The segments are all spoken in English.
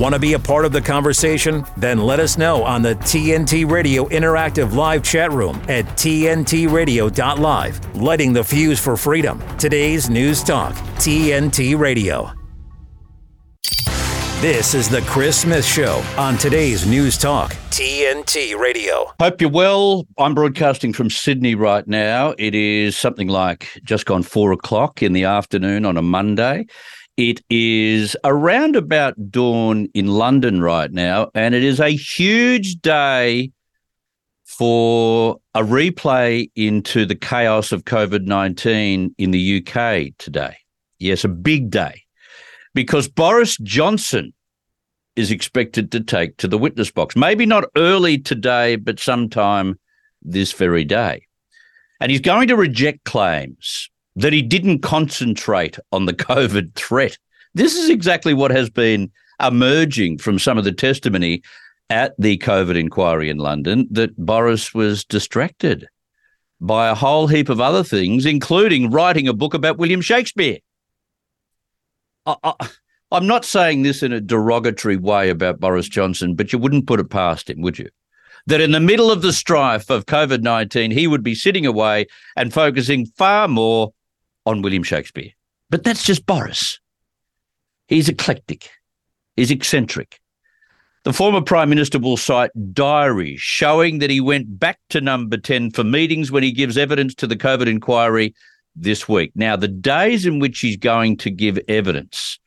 Want to be a part of the conversation? Then let us know on the TNT Radio Interactive Live chat room at TNTRadio.live. Lighting the fuse for freedom. Today's News Talk, TNT Radio. This is the Chris Smith Show on today's News Talk, TNT Radio. Hope you're well. I'm broadcasting from Sydney right now. It is something like just gone four o'clock in the afternoon on a Monday. It is around about dawn in London right now, and it is a huge day for a replay into the chaos of COVID 19 in the UK today. Yes, a big day because Boris Johnson is expected to take to the witness box. Maybe not early today, but sometime this very day. And he's going to reject claims that he didn't concentrate on the COVID threat. This is exactly what has been emerging from some of the testimony at the COVID inquiry in London that Boris was distracted by a whole heap of other things, including writing a book about William Shakespeare. I, am not saying this in a derogatory way about Boris Johnson, but you wouldn't put it past him, would you? That in the middle of the strife of COVID 19, he would be sitting away and focusing far more on William Shakespeare. But that's just Boris. He's eclectic, he's eccentric. The former Prime Minister will cite diaries showing that he went back to number 10 for meetings when he gives evidence to the COVID inquiry this week. Now, the days in which he's going to give evidence,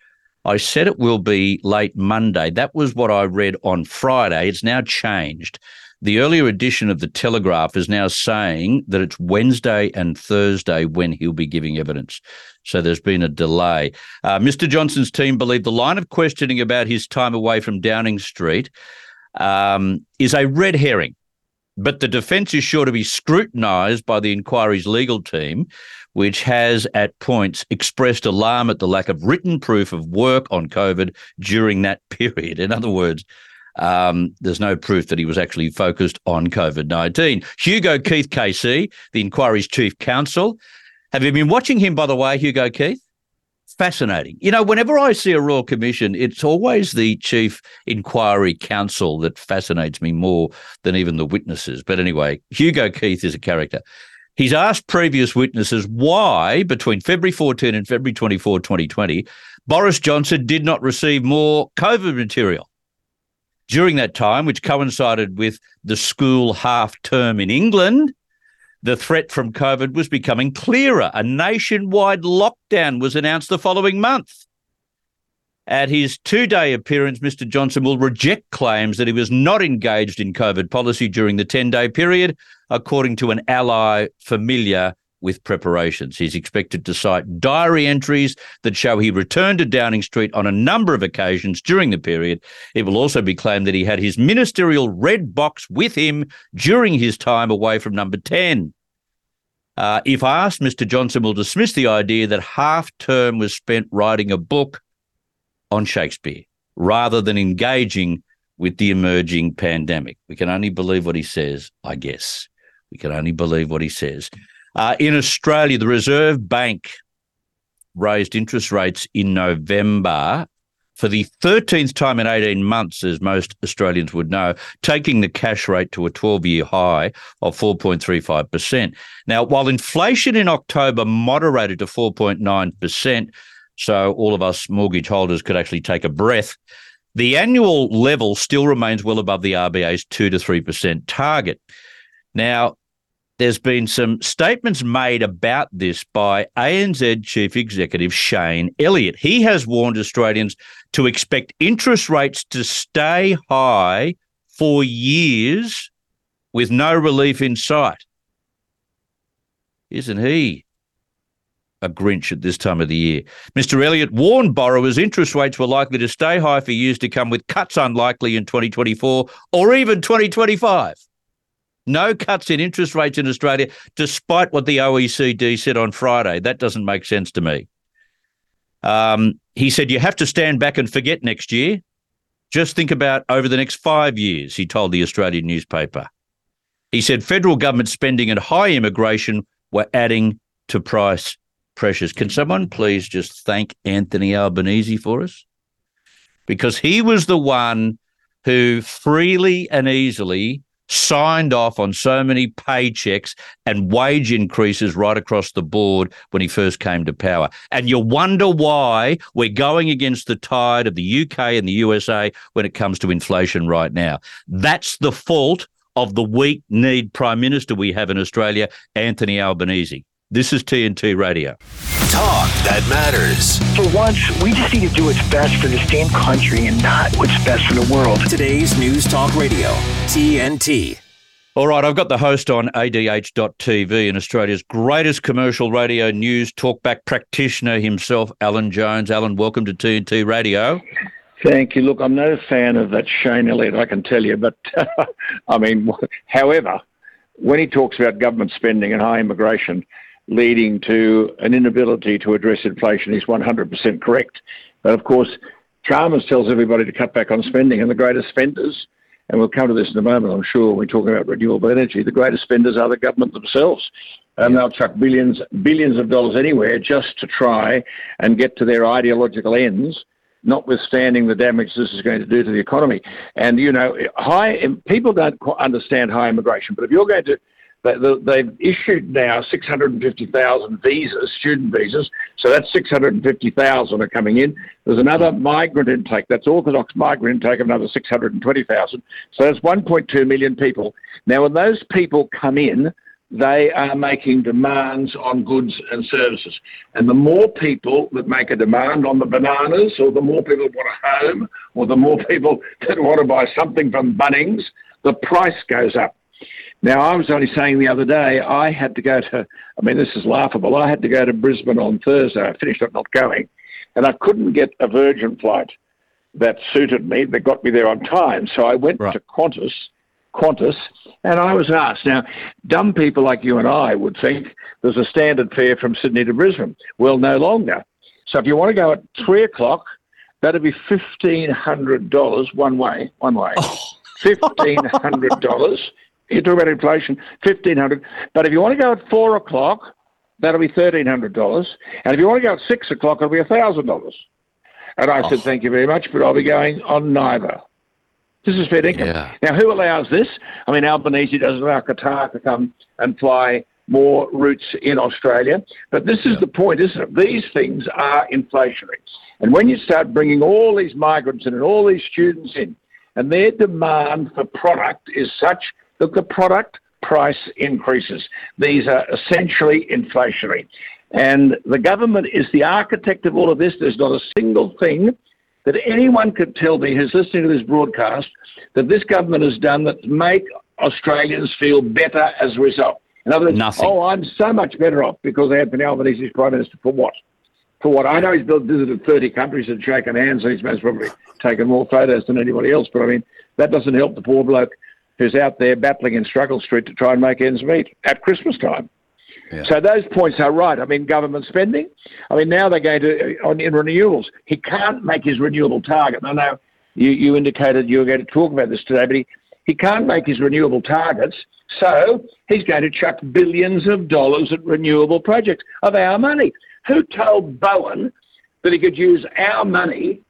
I said it will be late Monday. That was what I read on Friday. It's now changed. The earlier edition of the Telegraph is now saying that it's Wednesday and Thursday when he'll be giving evidence. So there's been a delay. Uh, Mr. Johnson's team believe the line of questioning about his time away from Downing Street um, is a red herring, but the defence is sure to be scrutinised by the inquiry's legal team, which has at points expressed alarm at the lack of written proof of work on COVID during that period. In other words, um, there's no proof that he was actually focused on COVID 19. Hugo Keith KC, the inquiry's chief counsel. Have you been watching him, by the way, Hugo Keith? Fascinating. You know, whenever I see a Royal Commission, it's always the Chief Inquiry Counsel that fascinates me more than even the witnesses. But anyway, Hugo Keith is a character. He's asked previous witnesses why, between February 14 and February 24, 2020, Boris Johnson did not receive more COVID material. During that time, which coincided with the school half term in England, the threat from COVID was becoming clearer. A nationwide lockdown was announced the following month. At his two day appearance, Mr. Johnson will reject claims that he was not engaged in COVID policy during the 10 day period, according to an ally familiar with preparations. He's expected to cite diary entries that show he returned to Downing Street on a number of occasions during the period. It will also be claimed that he had his ministerial red box with him during his time away from number 10. Uh, if asked, Mr. Johnson will dismiss the idea that half term was spent writing a book on Shakespeare rather than engaging with the emerging pandemic. We can only believe what he says, I guess. We can only believe what he says. Uh, in Australia, the Reserve Bank raised interest rates in November for the 13th time in 18 months, as most Australians would know, taking the cash rate to a 12 year high of 4.35%. Now, while inflation in October moderated to 4.9%, so all of us mortgage holders could actually take a breath, the annual level still remains well above the RBA's 2 to 3% target. Now, there's been some statements made about this by ANZ Chief Executive Shane Elliott. He has warned Australians to expect interest rates to stay high for years with no relief in sight. Isn't he a Grinch at this time of the year? Mr. Elliott warned borrowers interest rates were likely to stay high for years to come, with cuts unlikely in 2024 or even 2025. No cuts in interest rates in Australia, despite what the OECD said on Friday. That doesn't make sense to me. Um, he said, You have to stand back and forget next year. Just think about over the next five years, he told the Australian newspaper. He said federal government spending and high immigration were adding to price pressures. Can someone please just thank Anthony Albanese for us? because he was the one who freely and easily signed off on so many paychecks and wage increases right across the board when he first came to power. And you wonder why we're going against the tide of the UK and the USA when it comes to inflation right now. That's the fault of the weak need prime minister we have in Australia, Anthony Albanese. This is TNT Radio. Talk that matters. For once, we just need to do what's best for this damn country and not what's best for the world. Today's News Talk Radio, TNT. All right, I've got the host on ADH.TV and Australia's greatest commercial radio news talkback practitioner himself, Alan Jones. Alan, welcome to TNT Radio. Thank you. Look, I'm no fan of that Shane Elliott, I can tell you, but I mean, however, when he talks about government spending and high immigration, leading to an inability to address inflation. is 100% correct. But of course, Chalmers tells everybody to cut back on spending, and the greatest spenders, and we'll come to this in a moment, I'm sure, when we're talking about renewable energy, the greatest spenders are the government themselves. And they'll chuck billions, billions of dollars anywhere just to try and get to their ideological ends notwithstanding the damage this is going to do to the economy. And you know, high people don't understand high immigration, but if you're going to They've issued now 650,000 visas, student visas. So that's 650,000 are coming in. There's another migrant intake, that's orthodox migrant intake of another 620,000. So that's 1.2 million people. Now, when those people come in, they are making demands on goods and services. And the more people that make a demand on the bananas, or the more people want a home, or the more people that want to buy something from Bunnings, the price goes up. Now, I was only saying the other day, I had to go to, I mean, this is laughable. I had to go to Brisbane on Thursday. I finished up not going, and I couldn't get a Virgin flight that suited me, that got me there on time. So I went right. to Qantas, Qantas, and I was asked. Now, dumb people like you and I would think there's a standard fare from Sydney to Brisbane. Well, no longer. So if you want to go at three o'clock, that'd be fifteen hundred dollars one way, one way. Oh. Fifteen hundred dollars you talk about inflation, fifteen hundred. But if you want to go at four o'clock, that'll be thirteen hundred dollars. And if you want to go at six o'clock, it'll be thousand dollars. And I oh. said, thank you very much, but I'll be going on neither. This is fair income. Yeah. Now, who allows this? I mean, Albanese doesn't allow Qatar to come and fly more routes in Australia. But this is yeah. the point, isn't it? These things are inflationary. And when you start bringing all these migrants in and all these students in, and their demand for product is such that the product price increases. These are essentially inflationary. And the government is the architect of all of this. There's not a single thing that anyone could tell me who's listening to this broadcast that this government has done that make Australians feel better as a result. In other words, Nothing. oh, I'm so much better off because Anthony Albanese is Prime Minister. For what? For what? I know he's visited 30 countries and shaken hands, and he's most probably taken more photos than anybody else, but I mean, that doesn't help the poor bloke who's out there battling in Struggle Street to try and make ends meet at Christmas time. Yeah. So those points are right. I mean, government spending. I mean, now they're going to uh, on in renewables. He can't make his renewable target. I know you, you indicated you were going to talk about this today, but he, he can't make his renewable targets. So he's going to chuck billions of dollars at renewable projects of our money. Who told Bowen that he could use our money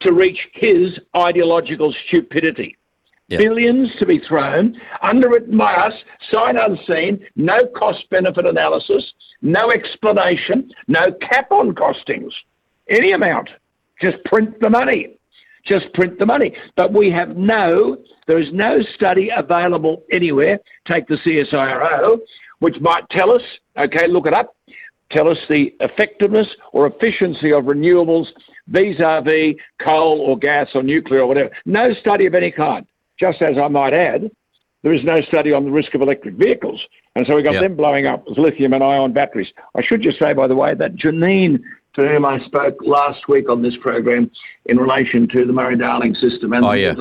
to reach his ideological stupidity? Yep. Billions to be thrown, underwritten by us, sight unseen, no cost benefit analysis, no explanation, no cap on costings. Any amount. Just print the money. Just print the money. But we have no, there is no study available anywhere. Take the CSIRO, which might tell us, okay, look it up, tell us the effectiveness or efficiency of renewables vis a vis coal or gas or nuclear or whatever. No study of any kind. Just as I might add, there is no study on the risk of electric vehicles. And so we got yep. them blowing up with lithium and ion batteries. I should just say, by the way, that Janine, to whom I spoke last week on this program in relation to the Murray Darling system, and oh, yeah.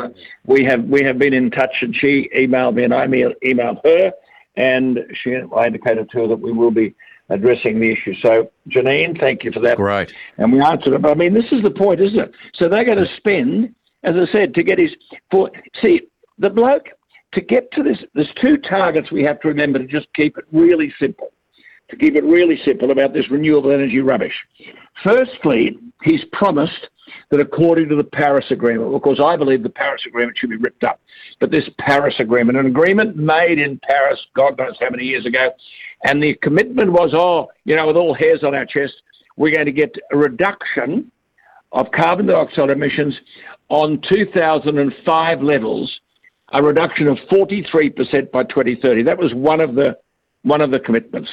we have we have been in touch, and she emailed me, and I emailed her, and she I indicated to her that we will be addressing the issue. So, Janine, thank you for that. Right. And we answered it. But I mean, this is the point, isn't it? So they're going to spend as I said, to get his for see the bloke to get to this. There's two targets we have to remember to just keep it really simple. To keep it really simple about this renewable energy rubbish. Firstly, he's promised that according to the Paris Agreement, of course, I believe the Paris Agreement should be ripped up, but this Paris Agreement, an agreement made in Paris, God knows how many years ago, and the commitment was, oh, you know, with all hairs on our chest, we're going to get a reduction of carbon dioxide emissions on 2005 levels, a reduction of 43% by 2030. That was one of the one of the commitments.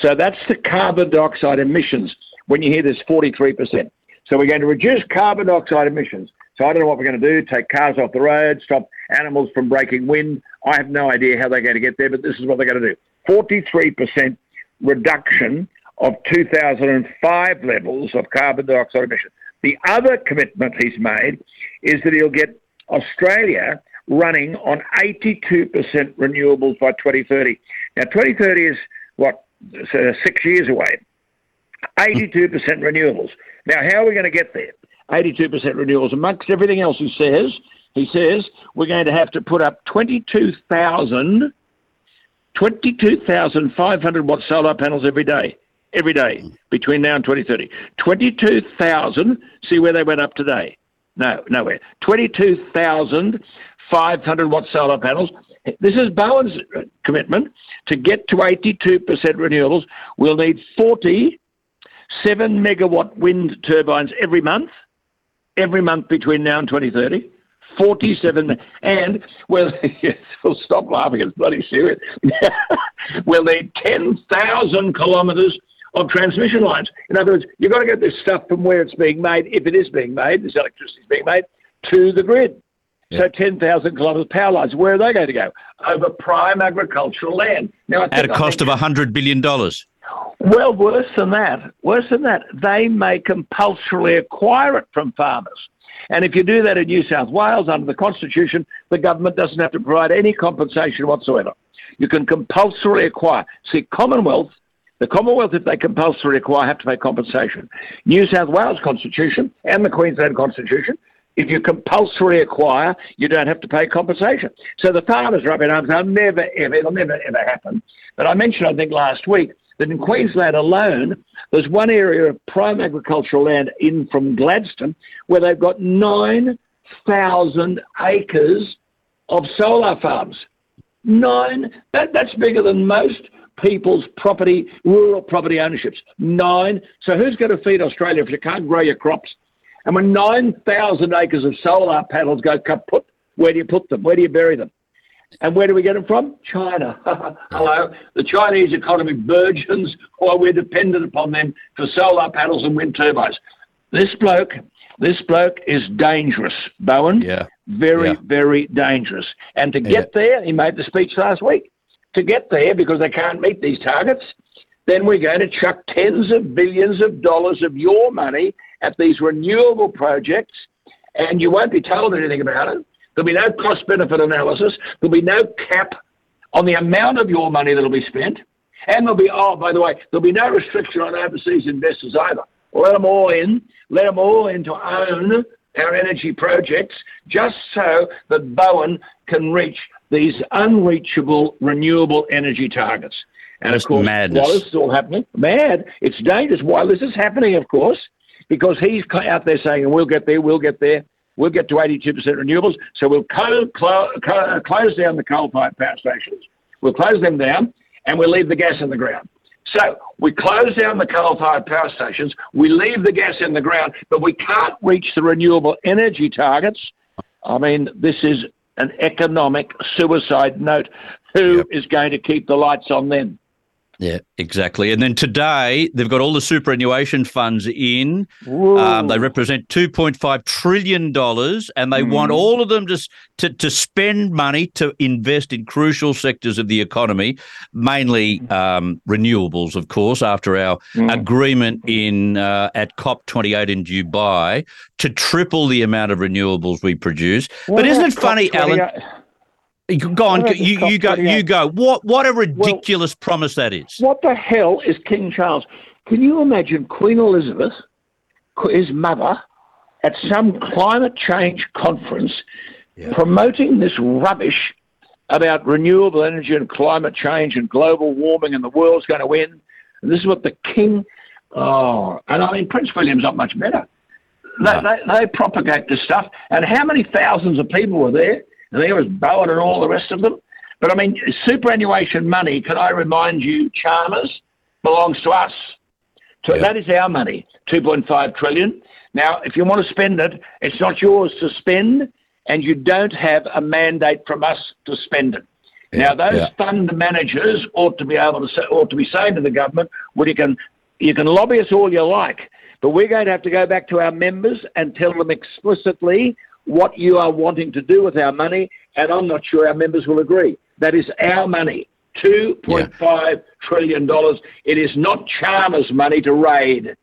So that's the carbon dioxide emissions when you hear this 43%. So we're going to reduce carbon dioxide emissions. So I don't know what we're going to do, take cars off the road, stop animals from breaking wind. I have no idea how they're going to get there, but this is what they're going to do. 43% reduction of 2005 levels of carbon dioxide emissions. The other commitment he's made is that he'll get Australia running on 82% renewables by 2030. Now, 2030 is what, six years away. 82% renewables. Now, how are we going to get there? 82% renewables. Amongst everything else he says, he says we're going to have to put up 22,000 22,500 watt solar panels every day, every day mm. between now and 2030. 22,000, see where they went up today? No, nowhere. 22,500 watt solar panels. This is Bowen's commitment. To get to 82% renewables, we'll need 47 megawatt wind turbines every month, every month between now and 2030. 47 and well we'll stop laughing it's bloody serious we'll need 10,000 kilometres of transmission lines in other words you've got to get this stuff from where it's being made if it is being made this electricity is being made to the grid yeah. so 10,000 kilometres of power lines where are they going to go over prime agricultural land now at a cost of $100 billion well worse than that worse than that they may compulsorily acquire it from farmers and if you do that in New South Wales under the Constitution, the government doesn't have to provide any compensation whatsoever. You can compulsorily acquire. See, Commonwealth, the Commonwealth, if they compulsorily acquire, have to pay compensation. New South Wales Constitution and the Queensland Constitution, if you compulsorily acquire, you don't have to pay compensation. So the farmers are up in arms. They'll never, ever, it'll never, ever happen. But I mentioned, I think, last week that in Queensland alone, there's one area of prime agricultural land in from Gladstone where they've got 9,000 acres of solar farms. Nine, that, that's bigger than most people's property, rural property ownerships. Nine. So who's going to feed Australia if you can't grow your crops? And when 9,000 acres of solar panels go kaput, where do you put them? Where do you bury them? And where do we get them from? China. Hello. The Chinese economy burgeons while we're dependent upon them for solar panels and wind turbines. This bloke, this bloke is dangerous, Bowen. Yeah. Very, yeah. very dangerous. And to get yeah. there, he made the speech last week. To get there, because they can't meet these targets, then we're going to chuck tens of billions of dollars of your money at these renewable projects, and you won't be told anything about it There'll be no cost benefit analysis. There'll be no cap on the amount of your money that'll be spent. And there'll be, oh, by the way, there'll be no restriction on overseas investors either. Let them all in. Let them all in to own our energy projects just so that Bowen can reach these unreachable renewable energy targets. And That's of course, madness. while this is all happening, mad, it's dangerous. While this is happening, of course, because he's out there saying, we'll get there, we'll get there, We'll get to 82% renewables. So we'll close, close down the coal-fired power stations. We'll close them down and we'll leave the gas in the ground. So we close down the coal-fired power stations. We leave the gas in the ground, but we can't reach the renewable energy targets. I mean, this is an economic suicide note. Who yep. is going to keep the lights on then? Yeah, exactly. And then today they've got all the superannuation funds in. Um, they represent two point five trillion dollars, and they mm. want all of them just to, to spend money to invest in crucial sectors of the economy, mainly um, renewables, of course. After our mm. agreement in uh, at COP twenty eight in Dubai to triple the amount of renewables we produce. but isn't it funny, Alan? Go on, you, you go. You go. What what a ridiculous well, promise that is. What the hell is King Charles? Can you imagine Queen Elizabeth, his mother, at some climate change conference, yeah. promoting this rubbish about renewable energy and climate change and global warming and the world's going to win? And this is what the King. Oh, and I mean Prince William's not much better. they, they, they propagate this stuff. And how many thousands of people were there? And there was Bowen and all the rest of them. But I mean, superannuation money, can I remind you, Chalmers, belongs to us. So Yeah. that is our money, 2.5 trillion. Now, if you want to spend it, it's not yours to spend, and you don't have a mandate from us to spend it. now, those yeah. fund managers ought to be able to say, ought to be saying to the government, "Well, you can you can lobby us all you like, but we're going to have to go back to our members and tell them explicitly what you are wanting to do with our money." And I'm not sure our members will agree. That is our money, two point five trillion dollars. It is not Chalmers' money to raid.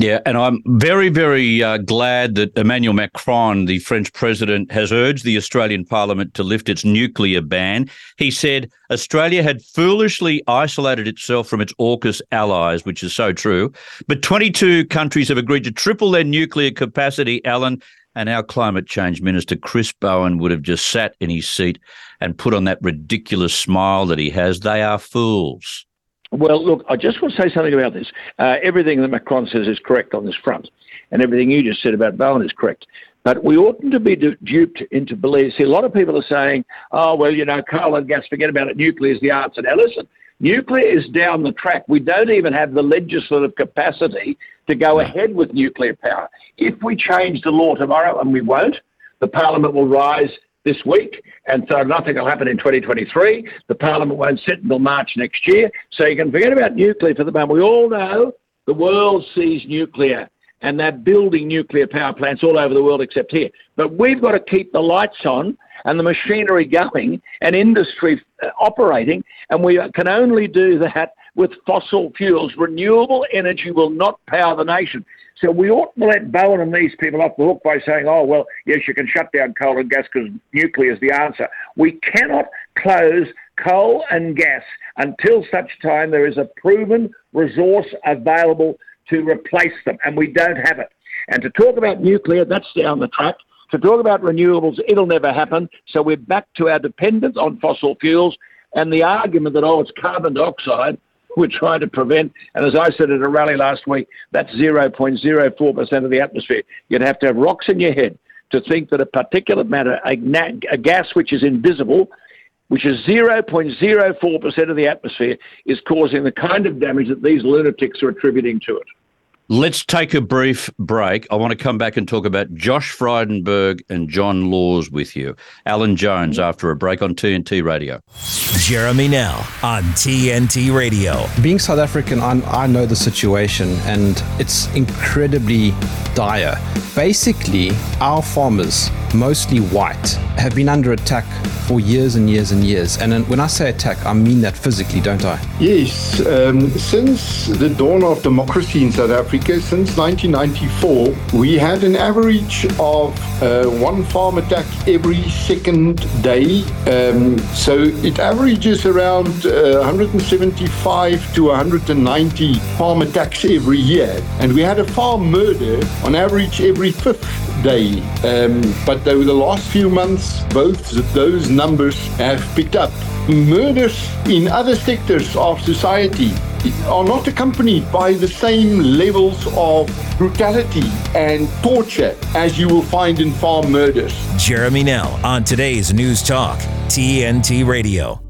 Yeah, and I'm very, very uh, glad that Emmanuel Macron, the French president, has urged the Australian Parliament to lift its nuclear ban. He said Australia had foolishly isolated itself from its AUKUS allies, which is so true. But 22 countries have agreed to triple their nuclear capacity, Alan. And our climate change minister, Chris Bowen, would have just sat in his seat and put on that ridiculous smile that he has. They are fools. Well, look, I just want to say something about this. Uh, everything that Macron says is correct on this front, and everything you just said about Bowen is correct. But we oughtn't to be du- duped into believing. See, a lot of people are saying, oh, well, you know, coal and gas, forget about it. Nuclear is the answer. Now, listen, nuclear is down the track. We don't even have the legislative capacity to go ahead with nuclear power. If we change the law tomorrow, and we won't, the Parliament will rise this week, and so nothing will happen in 2023. The Parliament won't sit until March next year, so you can forget about nuclear for the moment. We all know the world sees nuclear, and they're building nuclear power plants all over the world except here. But we've got to keep the lights on and the machinery going and industry uh, operating, and we can only do that with fossil fuels. Renewable energy will not power the nation. So we ought to let Bowen and these people off the hook by saying, oh, well, yes, you can shut down coal and gas because nuclear is the answer. We cannot close coal and gas until such time there is a proven resource available to replace them, and we don't have it. And to talk about nuclear, that's down the track. To talk about renewables, it'll never happen. So we're back to our dependence on fossil fuels and the argument that, oh, it's carbon dioxide we're trying to prevent. And as I said at a rally last week, that's 0.04% of the atmosphere. You'd have to have rocks in your head to think that a particulate matter, a, a gas which is invisible, which is 0.04% of the atmosphere, is causing the kind of damage that these lunatics are attributing to it. Let's take a brief break. I want to come back and talk about Josh Frydenberg and John Laws with you. Alan Jones after a break on TNT Radio. Jeremy Nell on TNT Radio. Being South African, I, I know the situation and it's incredibly dire. Basically, our farmers, mostly white, have been under attack for years and years and years. And when I say attack, I mean that physically, don't I? Yes, um, since the dawn of democracy in South Africa, since 1994, we had an average of uh, one farm attack every second day. Um, so it averages around uh, 175 to 190 farm attacks every year. And we had a farm murder on average every fifth day. Um, but over the last few months, both those numbers have picked up. Murders in other sectors of society are not accompanied by the same levels of brutality and torture as you will find in farm murders. Jeremy Nell on today's News Talk, TNT Radio.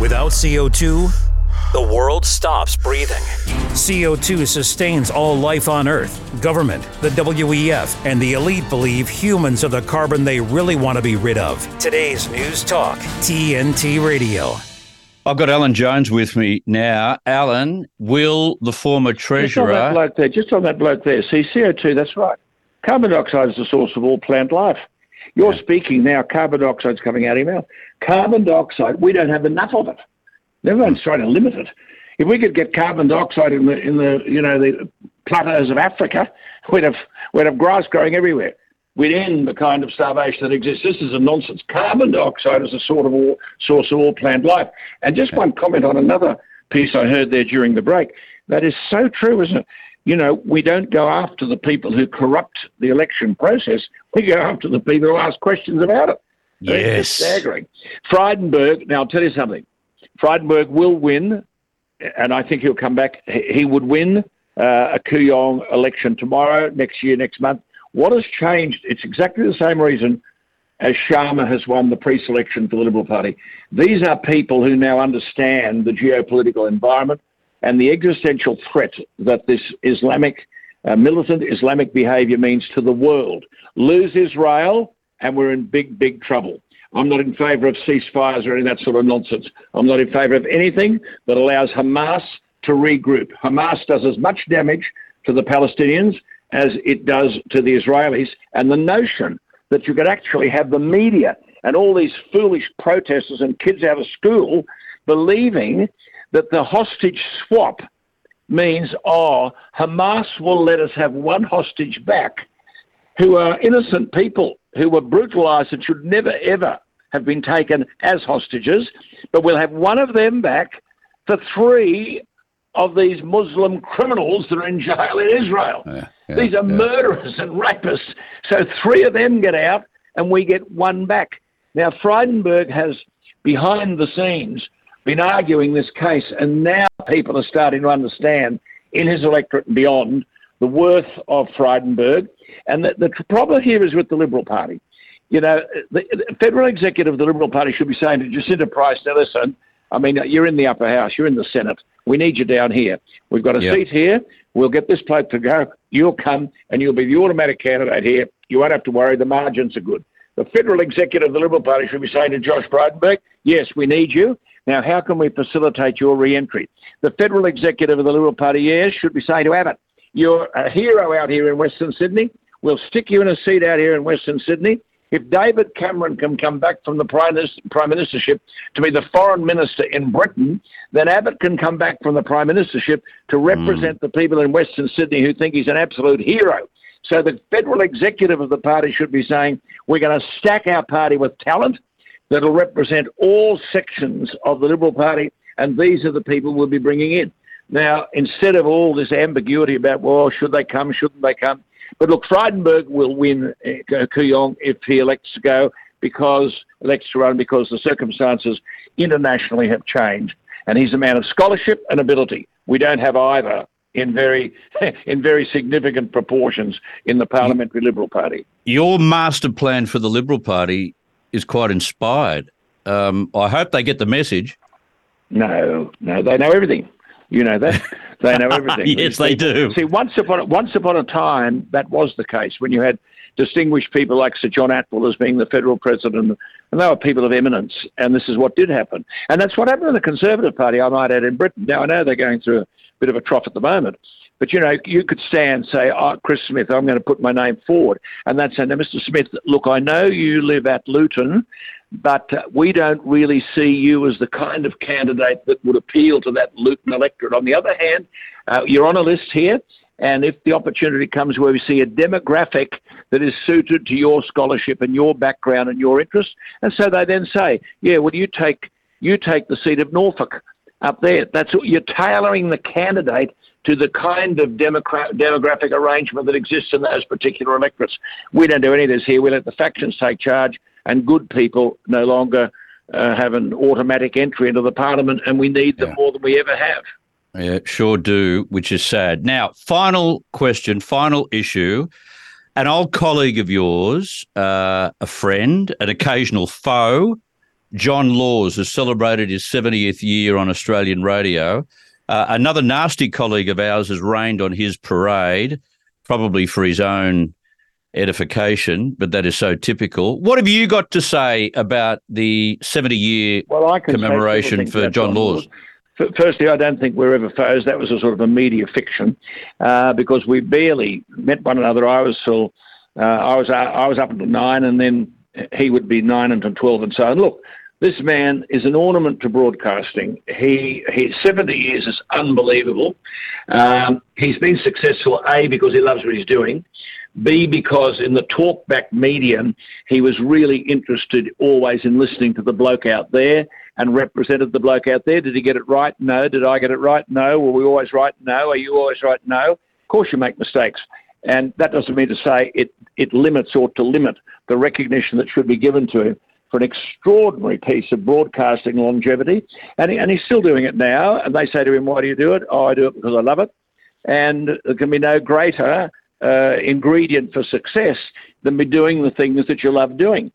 Without CO2, the world stops breathing. CO2 sustains all life on Earth. Government, the WEF, and the elite believe humans are the carbon they really want to be rid of. Today's News Talk, TNT Radio. I've got Alan Jones with me now. Alan, will the former treasurer. Just on that bloke there, just on that bloke there. See, CO2, that's right. Carbon dioxide is the source of all plant life. You're yeah. speaking now, carbon dioxide's coming out of your mouth. Carbon dioxide, we don't have enough of it. Everyone's trying to limit it. If we could get carbon dioxide in the in the you know the plateaus of Africa, we'd have we'd have grass growing everywhere. We'd end the kind of starvation that exists. This is a nonsense. Carbon dioxide is a sort of all, source of all plant life. And just one comment on another piece I heard there during the break. That is so true, isn't it? You know, we don't go after the people who corrupt the election process. We go after the people who ask questions about it. Yes. It's staggering. Frydenberg, now I'll tell you something. Frydenberg will win, and I think he'll come back. He would win uh, a Kooyong election tomorrow, next year, next month. What has changed? It's exactly the same reason as Sharma has won the pre-selection for the Liberal Party. These are people who now understand the geopolitical environment and the existential threat that this Islamic, uh, militant Islamic behavior means to the world. Lose Israel, and we're in big, big trouble. I'm not in favour of ceasefires or any of that sort of nonsense. I'm not in favour of anything that allows Hamas to regroup. Hamas does as much damage to the Palestinians as it does to the Israelis. And the notion that you could actually have the media and all these foolish protesters and kids out of school believing that the hostage swap means, oh, Hamas will let us have one hostage back who are innocent people who were brutalized and should never, ever have been taken as hostages, but we'll have one of them back for three of these Muslim criminals that are in jail in Israel. Yeah, yeah, these are yeah. murderers and rapists. So three of them get out and we get one back. Now, Frydenberg has, behind the scenes, been arguing this case, and now people are starting to understand in his electorate and beyond the worth of Frydenberg. And the, the problem here is with the Liberal Party you know, the, the, federal executive of the Liberal Party should be saying to Jacinta Price, now listen, I mean, you're in the upper house, you're in the Senate. We need you down here. We've got a yep. seat here. We'll get this bloke to go. You'll come and you'll be the automatic candidate here. You won't have to worry. The margins are good. The federal executive of the Liberal Party should be saying to Josh Frydenberg, yes, we need you. Now, how can we facilitate your re-entry? The federal executive of the Liberal Party, yes, should be saying to Abbott, you're a hero out here in Western Sydney. We'll stick you in a seat out here in Western Sydney. If David Cameron can come back from the prime, ministership to be the foreign minister in Britain, then Abbott can come back from the prime ministership to represent mm. the people in Western Sydney who think he's an absolute hero. So the federal executive of the party should be saying, we're going to stack our party with talent that'll represent all sections of the Liberal Party, and these are the people we'll be bringing in. Now, instead of all this ambiguity about, well, should they come, shouldn't they come, but look, Frydenberg will win uh, Kooyong if he elects to go because elects to run because the circumstances internationally have changed, and he's a man of scholarship and ability. We don't have either in very in very significant proportions in the parliamentary Liberal Party. Your master plan for the Liberal Party is quite inspired. Um, I hope they get the message. No, no, they know everything. You know that they know everything. yes, they do. See, once upon once upon a time, that was the case when you had distinguished people like Sir John Atwill as being the federal president, and they were people of eminence. And this is what did happen, and that's what happened in the Conservative Party. I might add in Britain. Now I know they're going through a bit of a trough at the moment. But you know, you could stand say, "Oh, Chris Smith, I'm going to put my name forward," and that's "Now, Mr. Smith, look, I know you live at Luton, but uh, we don't really see you as the kind of candidate that would appeal to that Luton electorate. On the other hand, uh, you're on a list here, and if the opportunity comes where we see a demographic that is suited to your scholarship and your background and your interests, and so they then say, yeah, well, you take you take the seat of Norfolk. up there. That's what, you're tailoring the candidate to the kind of demographic arrangement that exists in those particular electorates. We don't do any of this here. We let the factions take charge, and good people no longer uh, have an automatic entry into the parliament, and we need them yeah. more than we ever have. Yeah, sure do, which is sad. Now, final question, final issue. An old colleague of yours, uh, a friend, an occasional foe, John Laws, has celebrated his 70th year on Australian radio. Uh, another nasty colleague of ours has rained on his parade, probably for his own edification, but that is so typical. What have you got to say about the 70 year well, commemoration for John Laws? Firstly, I don't think we're ever foes. That was a sort of a media fiction uh, because we barely met one another. I was still, uh, I was, uh, I was up until nine, and then he would be nine until twelve, and so on. Look, this man is an ornament to broadcasting. He, he 70 years is unbelievable. Um, he's been successful, A, because he loves what he's doing, B, because in the talkback medium, he was really interested always in listening to the bloke out there and represented the bloke out there. Did he get it right? No. Did I get it right? No. Were we always right? No. Are you always right? No. Of course you make mistakes. And that doesn't mean to say it, it limits or to limit the recognition that should be given to him for an extraordinary piece of broadcasting longevity. And, he, and he's still doing it now. And they say to him, Why do you do it? Oh, I do it because I love it. And there can be no greater uh, ingredient for success than be doing the things that you love doing.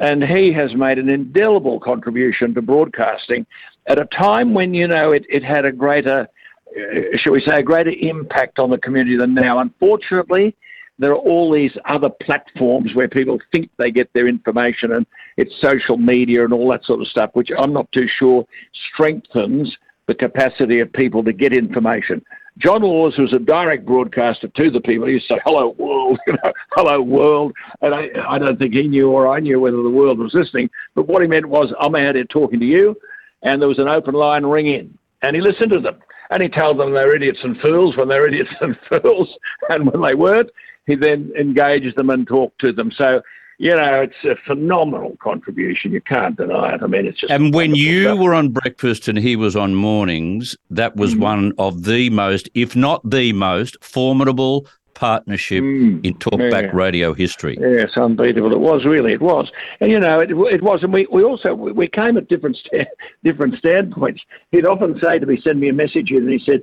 And he has made an indelible contribution to broadcasting at a time when, you know, it, it had a greater, uh, shall we say, a greater impact on the community than now. Unfortunately, there are all these other platforms where people think they get their information and it's social media and all that sort of stuff, which I'm not too sure strengthens the capacity of people to get information. John Laws was a direct broadcaster to the people. He used to say, hello, world, you know, hello, world. And I, I don't think he knew or I knew whether the world was listening. But what he meant was, I'm out here talking to you, and there was an open line ring in. And he listened to them. And he told them they're idiots and fools when they're idiots and fools. And when they weren't, he then engaged them and talked to them. So, you know, it's a phenomenal contribution. You can't deny it. I mean, it's just. And when you stuff. were on breakfast and he was on mornings, that was mm. one of the most, if not the most, formidable partnership mm, in talkback yeah. radio history. Yes, unbeatable. It was really. It was, and you know, it, it was. And we, we also we, we came at different sta- different standpoints. He'd often say to me, "Send me a message," and he said,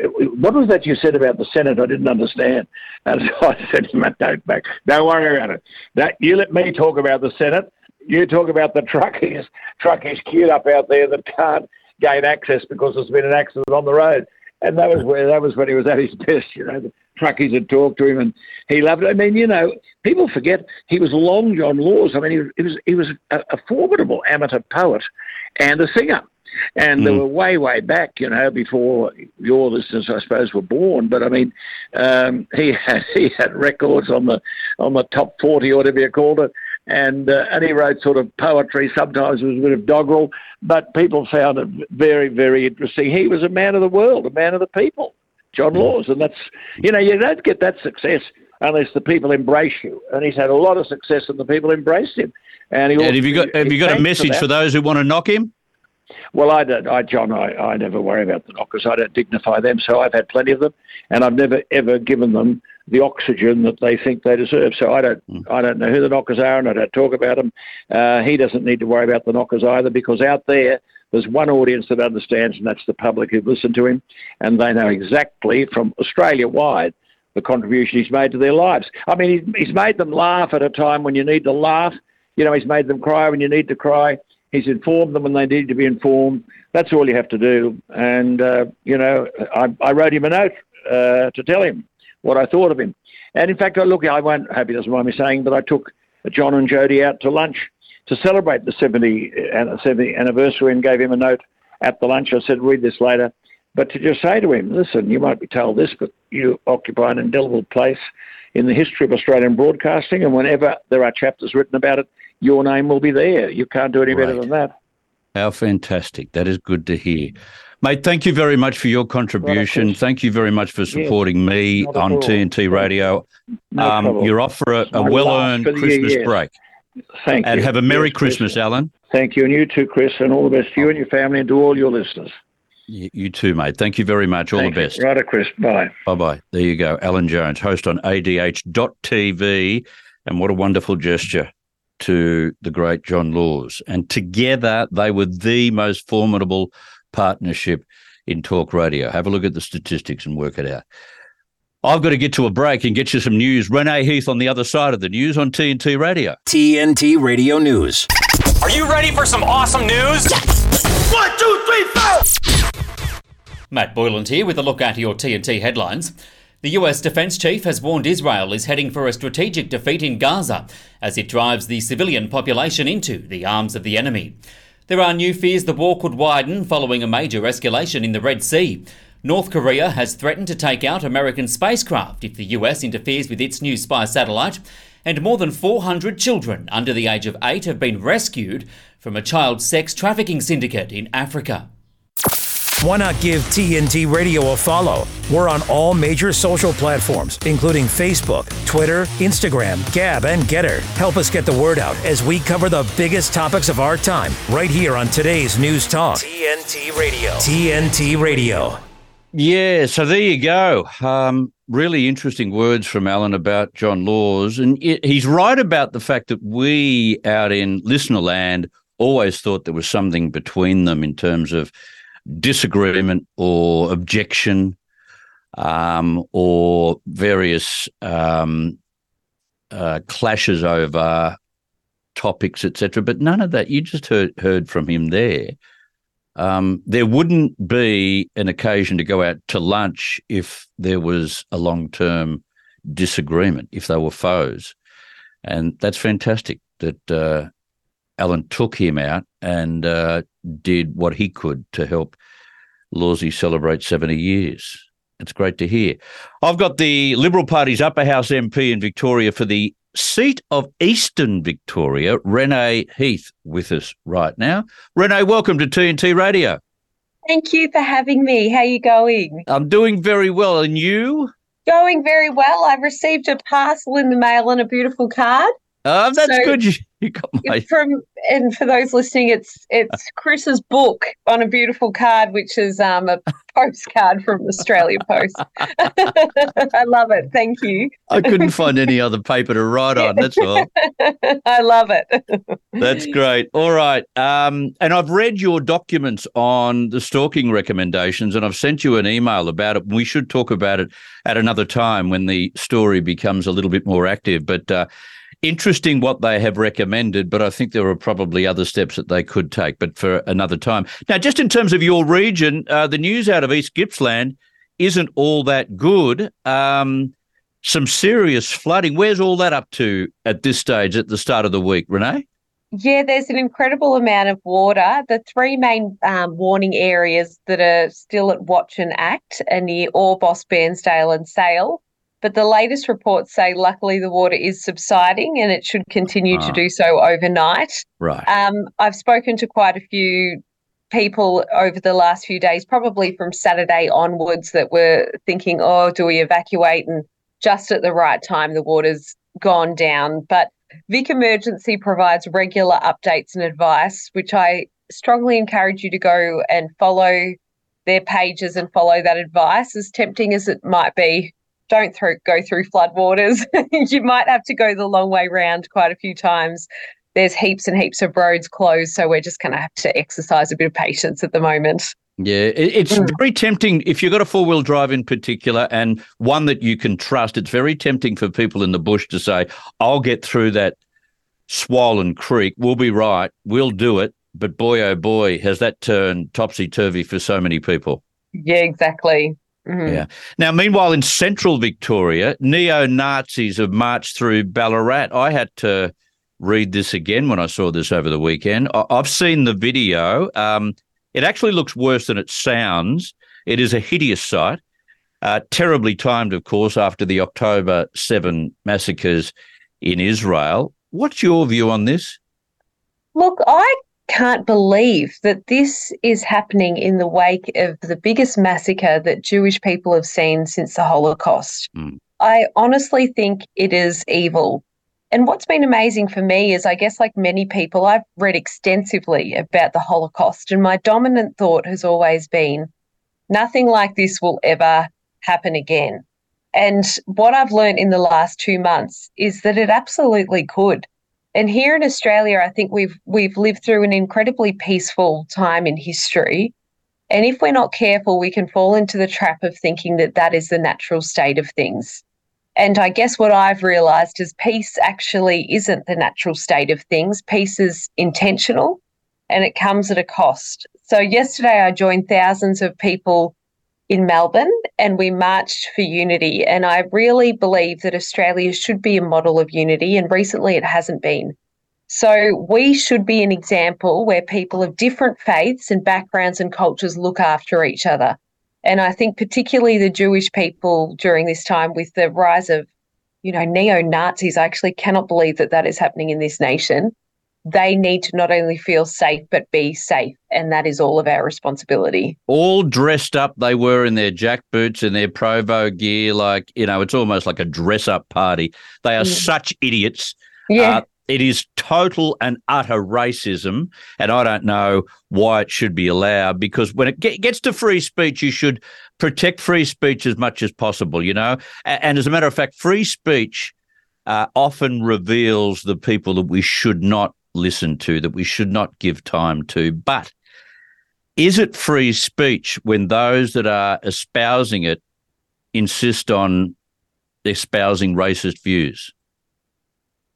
what was that you said about the Senate? I didn't understand. And so I said to him, don't, back, don't worry about it. That, you let me talk about the Senate. You talk about the truckies, truckies queued up out there that can't gain access because there's been an accident on the road. And that was where that was when he was at his best. You know, the truckies had talked to him, and he loved it. I mean, you know, people forget he was Long John Laws. I mean, he, he was he was a, a formidable amateur poet and a singer. And mm. they were way, way back, you know, before your listeners, I suppose, were born. But I mean, um, he had he had records on the on the top forty, or whatever you called it, and uh, and he wrote sort of poetry. Sometimes it was a bit of doggerel, but people found it very, very interesting. He was a man of the world, a man of the people, John mm. Laws, and that's you know you don't get that success unless the people embrace you. And he's had a lot of success, and the people embraced him. And, he and have you got have you got a message for, for those who want to knock him? Well, I don't, I, John, I, I never worry about the knockers. I don't dignify them, so I've had plenty of them, and I've never ever given them the oxygen that they think they deserve. So I don't, mm. I don't know who the knockers are, and I don't talk about them. Uh, he doesn't need to worry about the knockers either, because out there, there's one audience that understands, and that's the public who've listened to him, and they know exactly from Australia wide the contribution he's made to their lives. I mean, he's made them laugh at a time when you need to laugh. You know, he's made them cry when you need to cry. He's informed them when they need to be informed. That's all you have to do. And, uh, you know, I, I, wrote him a note uh, to tell him what I thought of him. And in fact, look, I won't, hope he doesn't mind me saying, but I took John and Jody out to lunch to celebrate the 70, uh, 70 anniversary and gave him a note at the lunch. I said, read this later. But to just say to him, listen, you might be told this, but you occupy an indelible place in the history of Australian broadcasting, and whenever there are chapters written about it, your name will be there. You can't do any right. better than that. How fantastic. That is good to hear. Mate, thank you very much for your contribution. Well, thank you very much for supporting yes, me on TNT Radio. No um, you're off for a, a well earned Christmas break. Thank you. and you. have a Merry yes, Christmas, Chris. Alan. Thank you, and you too, Chris, and all the best to you and your family and to all your listeners. You, too, mate. Thank you very much. All Thank the best. Right, Chris. Bye. Bye bye. There you go. Alan Jones, host on ADH.tv. And what a wonderful gesture to the great John Laws. And together they were the most formidable partnership in talk radio. Have a look at the statistics and work it out. I've got to get to a break and get you some news. Renee Heath on the other side of the news on TNT Radio. TNT Radio News. Are you ready for some awesome news? One, two, three, four! Matt Boyland here with a look at your TNT headlines. The US defense chief has warned Israel is heading for a strategic defeat in Gaza as it drives the civilian population into the arms of the enemy. There are new fears the war could widen following a major escalation in the Red Sea. North Korea has threatened to take out American spacecraft if the US interferes with its new spy satellite, and more than 400 children under the age of 8 have been rescued from a child sex trafficking syndicate in Africa. Why not give TNT Radio a follow? We're on all major social platforms, including Facebook, Twitter, Instagram, Gab, and Gettr. Help us get the word out as we cover the biggest topics of our time right here on today's News Talk. TNT Radio. TNT Radio. Yeah, so there you go. Um, really interesting words from Alan about John Laws. And it, he's right about the fact that we out in listener land always thought there was something between them in terms of disagreement or objection um, or various um, uh, clashes over topics, etc. But none of that. You just heard, heard from him there um, there wouldn't be an occasion to go out to lunch if there was a long term disagreement, if they were foes. And that's fantastic that uh, Alan took him out and uh, did what he could to help Lawsy celebrate 70 years. It's great to hear. I've got the Liberal Party's upper house MP in Victoria for the seat of Eastern Victoria, Renee Heath, with us right now. Renee, welcome to TNT Radio. Thank you for having me. How are you going? I'm doing very well. And you? Going very well. I've received a parcel in the mail and a beautiful card. Oh, that's so, good. You got my from and for those listening, it's it's Chris's book on a beautiful card, which is um a postcard from Australia Post. I love it. Thank you. I couldn't find any other paper to write on. That's all. I love it. That's great. All right. Um, and I've read your documents on the stalking recommendations, and I've sent you an email about it. We should talk about it at another time when the story becomes a little bit more active. But uh, interesting what they have recommended, but I think there are probably other steps that they could take, but for another time. Now, just in terms of your region, uh, the news out of East Gippsland isn't all that good. Um, some serious flooding. Where's all that up to at this stage at the start of the week, Renee? Yeah, there's an incredible amount of water. The three main um, warning areas that are still at watch and act are near Orbost, Bairnsdale, and Sale. But the latest reports say luckily the water is subsiding and it should continue to do so overnight. Right. Um, I've spoken to quite a few people over the last few days, probably from Saturday onwards, that were thinking, oh, do we evacuate? And just at the right time, the water's gone down. But Vic Emergency provides regular updates and advice, which I strongly encourage you to go and follow their pages and follow that advice, as tempting as it might be don't through, go through floodwaters. you might have to go the long way round quite a few times. There's heaps and heaps of roads closed, so we're just going to have to exercise a bit of patience at the moment. Yeah, it's mm. very tempting if you've got a four wheel drive in particular and one that you can trust. It's very tempting for people in the bush to say, I'll get through that swollen creek. We'll be right. We'll do it. But boy, oh boy, has that turned topsy turvy for so many people. Yeah, exactly. Mm-hmm. Yeah. Now, meanwhile, in central Victoria, neo Nazis have marched through Ballarat. I had to read this again when I saw this over the weekend. I- have seen the video. Um, it actually looks worse than it sounds. It is a hideous sight. Uh, terribly timed, of course, after the October 7 massacres in Israel. What's your view on this? Look, I can't believe that this is happening in the wake of the biggest massacre that Jewish people have seen since the Holocaust. Mm. I honestly think it is evil. And what's been amazing for me is, I guess, like many people, I've read extensively about the Holocaust, and my dominant thought has always been nothing like this will ever happen again. And what I've learned in the last two months is that it absolutely could. And here in Australia, I think we've we've lived through an incredibly peaceful time in history. And if we're not careful, we can fall into the trap of thinking that that is the natural state of things. And I guess what I've realized is peace actually isn't the natural state of things. Peace is intentional and it comes at a cost. So, yesterday I joined thousands of people in Melbourne and we marched for unity. And I really believe that Australia should be a model of unity, and recently it hasn't been. So we should be an example where people of different faiths and backgrounds and cultures look after each other. And I think particularly the Jewish people during this time with the rise of, you know, neo-Nazis, I actually cannot believe that that is happening in this nation they need to not only feel safe but be safe. And that is all of our responsibility. All dressed up they were in their jack boots and their provo gear like you know it's almost like a dress up party. They are such idiots. Yeah. Uh, it is total and utter racism and i don't know why it should be allowed because when it gets to free speech you should protect free speech as much as possible you know? And as a matter of fact free speech uh, often reveals the people that we should not listen to, that we should not give time to. But is it free speech when those that are espousing it insist on espousing racist views?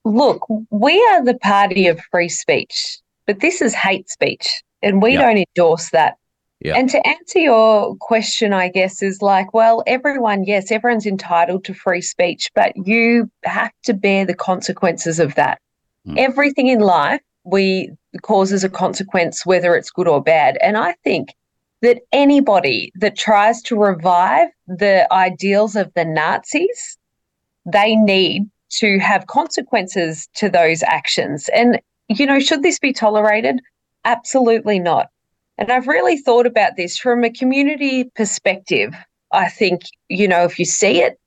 Look, we are the party of free speech, but this is hate speech, and we yep. don't endorse that. Yep. And to answer your question, I guess, is like, well, everyone, yes, everyone's entitled to free speech, but you have to bear the consequences of that. Mm. Everything in life we causes a consequence, whether it's good or bad. And I think that anybody that tries to revive the ideals of the Nazis, they need to have consequences to those actions. And, you know, should this be tolerated? Absolutely not. And I've really thought about this from a community perspective. I think, you know, if you see it,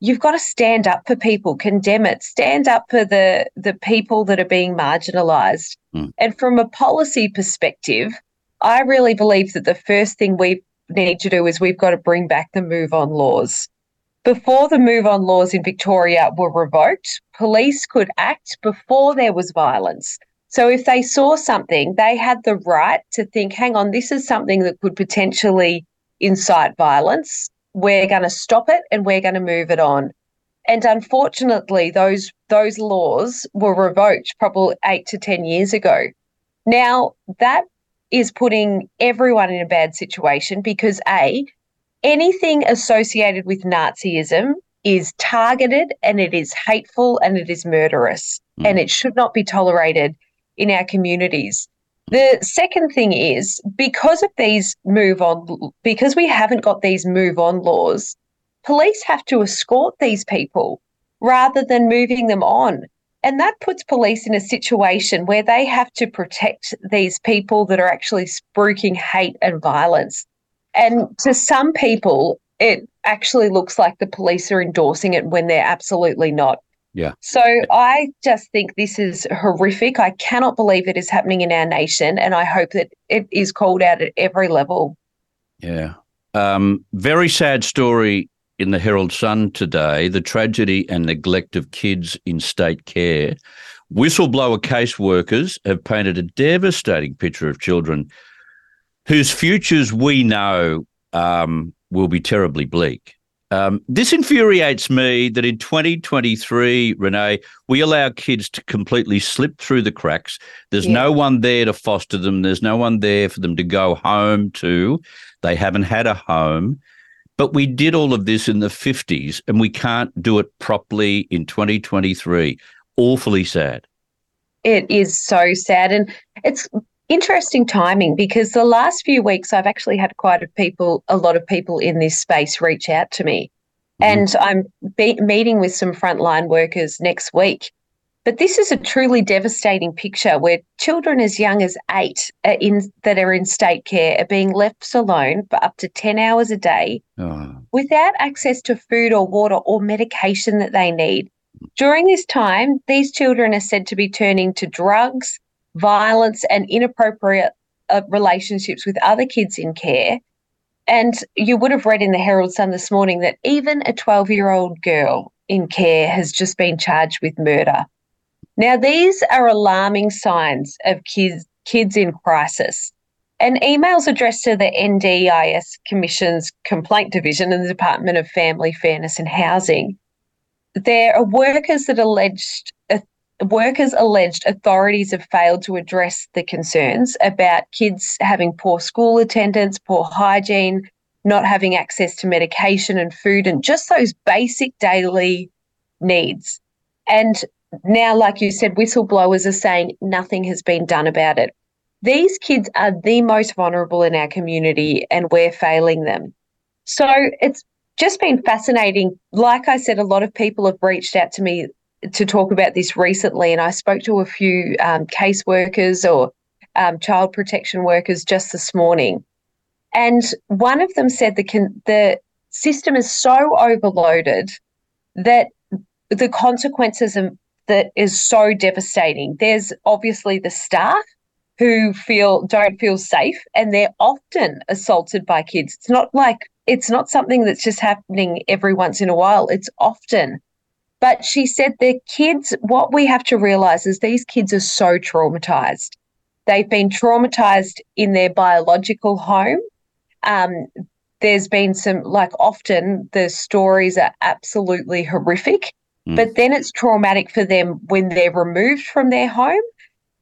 you've got to stand up for people, condemn it, stand up for the the people that are being marginalized. Mm. And from a policy perspective, I really believe that the first thing we need to do is we've got to bring back the move on laws. Before the move on laws in Victoria were revoked, police could act before there was violence. So if they saw something, they had the right to think, hang on, this is something that could potentially incite violence we're going to stop it and we're going to move it on. And unfortunately, those those laws were revoked probably eight to ten years ago. Now that is putting everyone in a bad situation because a anything associated with Nazism is targeted and it is hateful and it is murderous mm. and it should not be tolerated in our communities. The second thing is because of these move on, because we haven't got these move on laws, police have to escort these people rather than moving them on. And that puts police in a situation where they have to protect these people that are actually spruiking hate and violence. And to some people, it actually looks like the police are endorsing it when they're absolutely not. Yeah. So I just think this is horrific. I cannot believe it is happening in our nation, and I hope that it is called out at every level. Yeah. Um, very sad story in the Herald Sun today the tragedy and neglect of kids in state care. Whistleblower caseworkers have painted a devastating picture of children whose futures we know um, will be terribly bleak. Um, this infuriates me that in 2023, Renee, we allow kids to completely slip through the cracks. There's yeah. no one there to foster them. There's no one there for them to go home to. They haven't had a home. But we did all of this in the 50s and we can't do it properly in 2023. Awfully sad. It is so sad. And it's interesting timing because the last few weeks I've actually had quite a people, a lot of people in this space reach out to me, mm-hmm. and I'm be- meeting with some frontline workers next week. But this is a truly devastating picture where children as young as eight are in, that are in state care are being left alone for up to 10 hours a day oh. without access to food or water or medication that they need. During this time, these children are said to be turning to drugs, violence, and inappropriate uh, relationships with other kids in care. And you would have read in the Herald Sun this morning that even a 12 year old girl in care has just been charged with murder. Now, these are alarming signs of kids, kids in crisis. And emails addressed to the NDIS Commission's Complaint Division and the Department of Family Fairness and Housing. There are workers that alleged workers alleged authorities have failed to address the concerns about kids having poor school attendance, poor hygiene, not having access to medication and food, and just those basic daily needs. And now, like you said, whistleblowers are saying nothing has been done about it. These kids are the most vulnerable in our community, and we're failing them. So it's just been fascinating. Like I said, a lot of people have reached out to me to talk about this recently, and I spoke to a few um, caseworkers or um, child protection workers just this morning. And one of them said the, con- the system is so overloaded that the consequences of that is so devastating. There's obviously the staff who feel don't feel safe and they're often assaulted by kids. It's not like it's not something that's just happening every once in a while. It's often. But she said the kids, what we have to realize is these kids are so traumatized. They've been traumatized in their biological home. Um, there's been some, like often the stories are absolutely horrific. Mm. But then it's traumatic for them when they're removed from their home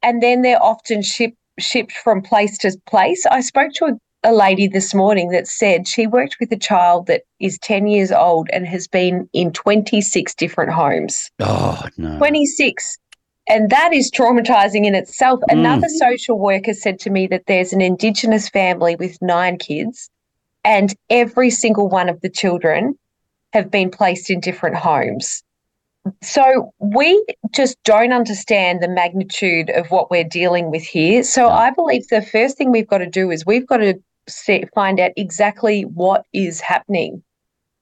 and then they're often shipped shipped from place to place. I spoke to a, a lady this morning that said she worked with a child that is 10 years old and has been in 26 different homes. Oh, no. 26. And that is traumatizing in itself. Mm. Another social worker said to me that there's an Indigenous family with nine kids, and every single one of the children have been placed in different homes. So we just don't understand the magnitude of what we're dealing with here. So I believe the first thing we've got to do is we've got to see, find out exactly what is happening.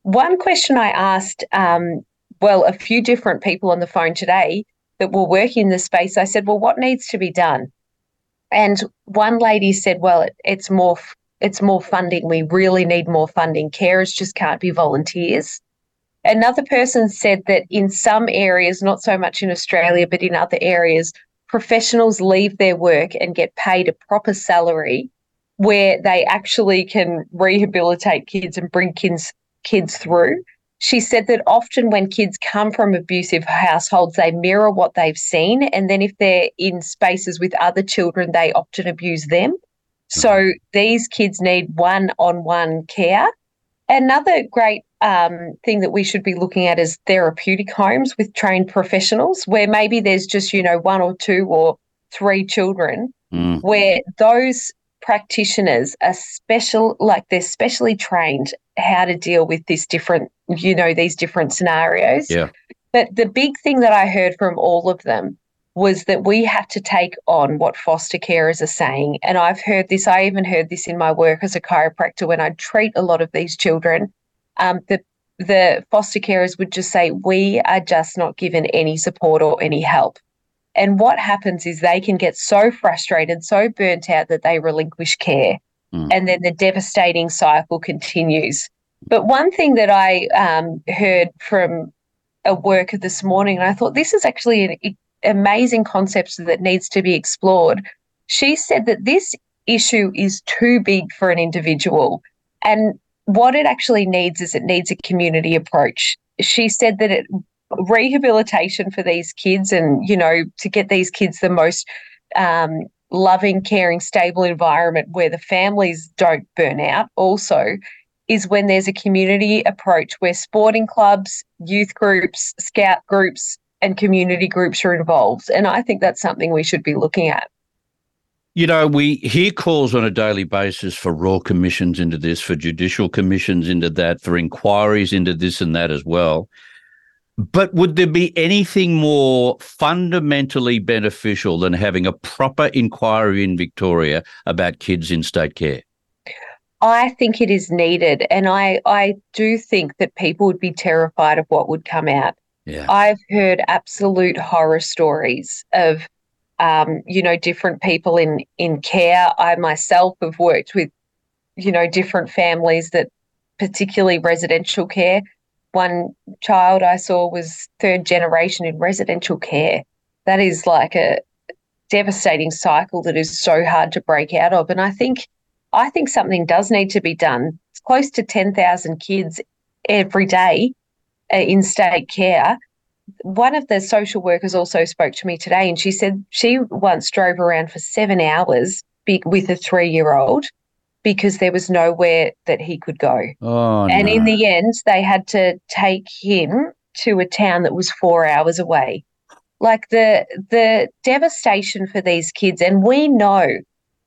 One question I asked, um, well, a few different people on the phone today that were working in the space, I said, well, what needs to be done? And one lady said, well, it, it's more it's more funding. We really need more funding. Carers just can't be volunteers. Another person said that in some areas, not so much in Australia, but in other areas, professionals leave their work and get paid a proper salary where they actually can rehabilitate kids and bring kids kids through. She said that often when kids come from abusive households, they mirror what they've seen. And then if they're in spaces with other children, they often abuse them. So mm-hmm. these kids need one on one care. Another great um, thing that we should be looking at is therapeutic homes with trained professionals, where maybe there's just, you know, one or two or three children, mm. where those practitioners are special, like they're specially trained how to deal with this different, you know, these different scenarios. Yeah. But the big thing that I heard from all of them was that we have to take on what foster carers are saying. And I've heard this, I even heard this in my work as a chiropractor when I treat a lot of these children um, the the foster carers would just say, We are just not given any support or any help. And what happens is they can get so frustrated, so burnt out that they relinquish care. Mm. And then the devastating cycle continues. But one thing that I um, heard from a worker this morning, and I thought this is actually an amazing concept that needs to be explored. She said that this issue is too big for an individual. And what it actually needs is it needs a community approach. She said that it rehabilitation for these kids and you know to get these kids the most um, loving caring stable environment where the families don't burn out also is when there's a community approach where sporting clubs youth groups scout groups and community groups are involved and i think that's something we should be looking at you know, we hear calls on a daily basis for royal commissions into this, for judicial commissions into that, for inquiries into this and that as well. But would there be anything more fundamentally beneficial than having a proper inquiry in Victoria about kids in state care? I think it is needed. And I, I do think that people would be terrified of what would come out. Yeah. I've heard absolute horror stories of, um, you know, different people in in care. I myself have worked with, you know, different families that, particularly residential care. One child I saw was third generation in residential care. That is like a devastating cycle that is so hard to break out of. And I think, I think something does need to be done. It's close to ten thousand kids every day uh, in state care. One of the social workers also spoke to me today, and she said she once drove around for seven hours with a three year old because there was nowhere that he could go. Oh, and no. in the end, they had to take him to a town that was four hours away. Like the the devastation for these kids, and we know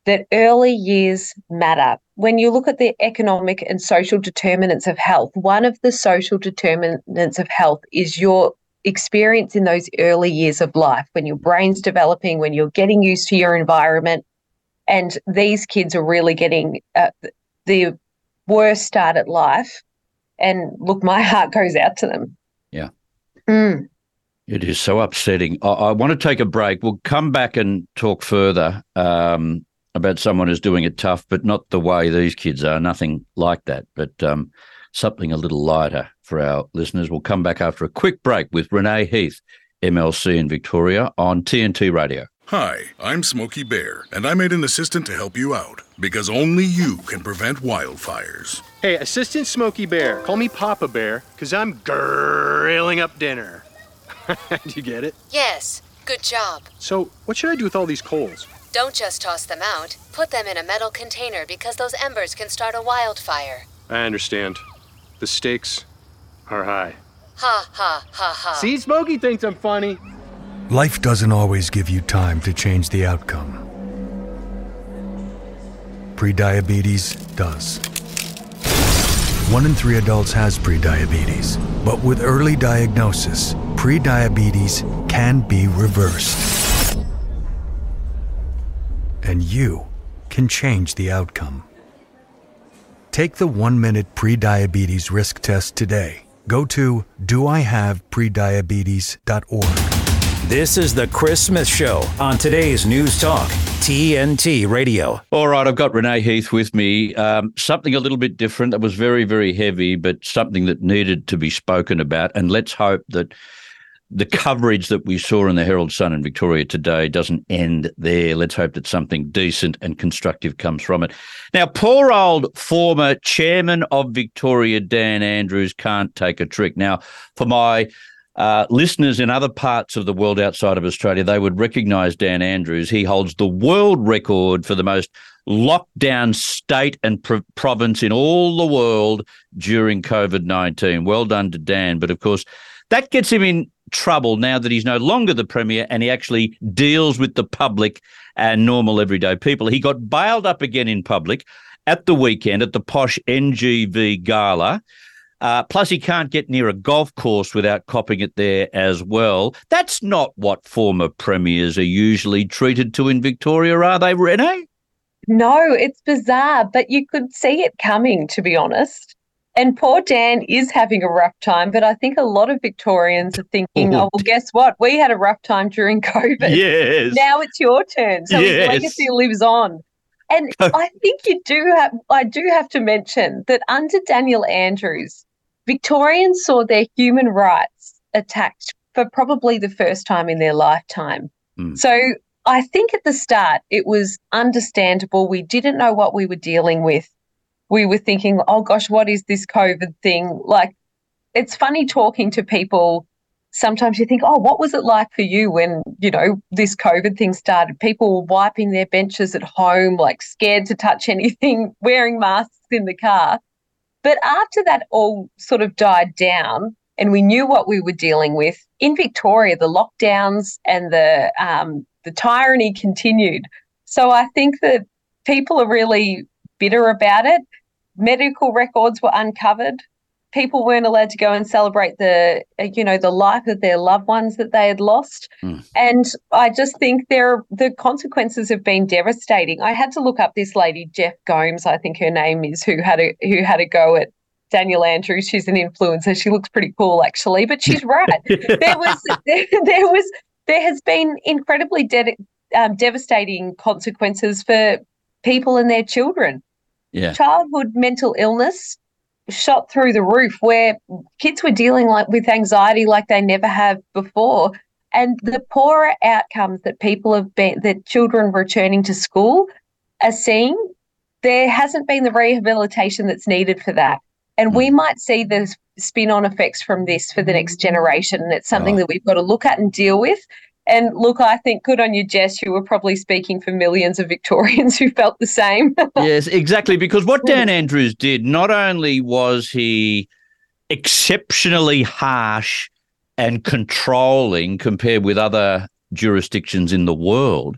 that early years matter. When you look at the economic and social determinants of health, one of the social determinants of health is your experience in those early years of life when your brain's developing, when you're getting used to your environment. And these kids are really getting uh, the worst start at life. And look, my heart goes out to them. Yeah. Mm. It is so upsetting. I, I, want to take a break. We'll come back and talk further um, about someone who's doing it tough, but not the way these kids are. Nothing like that, but um, something a little lighter for our listeners. We'll come back after a quick break with Renee Heath, MLC in Victoria, on TNT Radio. Hi, I'm Smokey Bear, and I made an assistant to help you out because only you can prevent wildfires. Hey, Assistant Smokey Bear, call me Papa Bear because I'm grilling up dinner. do you get it? Yes, good job. So, what should I do with all these coals? Don't just toss them out. Put them in a metal container because those embers can start a wildfire. I understand. The stakes are high. Ha ha ha ha. See, Smokey thinks I'm funny. Life doesn't always give you time to change the outcome. Prediabetes does. One in three adults has prediabetes, but with early diagnosis, prediabetes can be reversed. And you can change the outcome. Take the one minute prediabetes risk test today. Go to doihaveprediabetes.org. This is the Chris Smith Show on today's News Talk, TNT Radio. All right, I've got Renee Heath with me. Um, something a little bit different that was very, very heavy, but something that needed to be spoken about. And let's hope that the coverage that we saw in the Herald Sun in Victoria today doesn't end there. Let's hope that something decent and constructive comes from it. Now, poor old former chairman of Victoria, Dan Andrews, can't take a trick. Now, for my uh, listeners in other parts of the world outside of Australia, they would recognize Dan Andrews. He holds the world record for the most lockdown state and pro- province in all the world during COVID 19. Well done to Dan. But of course, that gets him in trouble now that he's no longer the premier and he actually deals with the public and normal everyday people. He got bailed up again in public at the weekend at the posh NGV gala. Uh, plus, he can't get near a golf course without copping it there as well. That's not what former premiers are usually treated to in Victoria, are they, Renee? No, it's bizarre, but you could see it coming, to be honest. And poor Dan is having a rough time, but I think a lot of Victorians are thinking, oh, well, guess what? We had a rough time during COVID. Yes. Now it's your turn. So Yes. his legacy lives on. And I think you do have, I do have to mention that under Daniel Andrews, Victorians saw their human rights attacked for probably the first time in their lifetime. Hmm. So I think at the start it was understandable. We didn't know what we were dealing with. We were thinking, oh gosh, what is this COVID thing? Like, it's funny talking to people. Sometimes you think, oh, what was it like for you when, you know, this COVID thing started? People were wiping their benches at home, like scared to touch anything, wearing masks in the car. But after that all sort of died down and we knew what we were dealing with, in Victoria, the lockdowns and the um, the tyranny continued. So I think that people are really bitter about it. Medical records were uncovered. People weren't allowed to go and celebrate the, uh, you know, the life of their loved ones that they had lost. And I just think there the consequences have been devastating. I had to look up this lady, Jess Gomes, I think her name is, who had a who had a go at Daniel Andrews. She's an influencer. She looks pretty cool, actually, but she's right. there was there, there, was there has been incredibly de- um, devastating consequences for people and their children. Yeah. Childhood mental illness shot through the roof, where kids were dealing like with anxiety like they never have before, and the poorer outcomes that people have been that children returning to school are seeing. There hasn't been the rehabilitation that's needed for that. And we hmm. might see the spin on effects from this for the next generation. And it's something that we've got to look at and deal with. And look, I think good on you, Jess. You were probably speaking for millions of Victorians who felt the same. yes, exactly. Because what Dan Andrews did, not only was he exceptionally harsh and controlling compared with other jurisdictions in the world,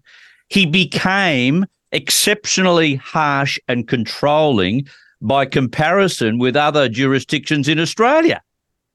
he became exceptionally harsh and controlling by comparison with other jurisdictions in Australia.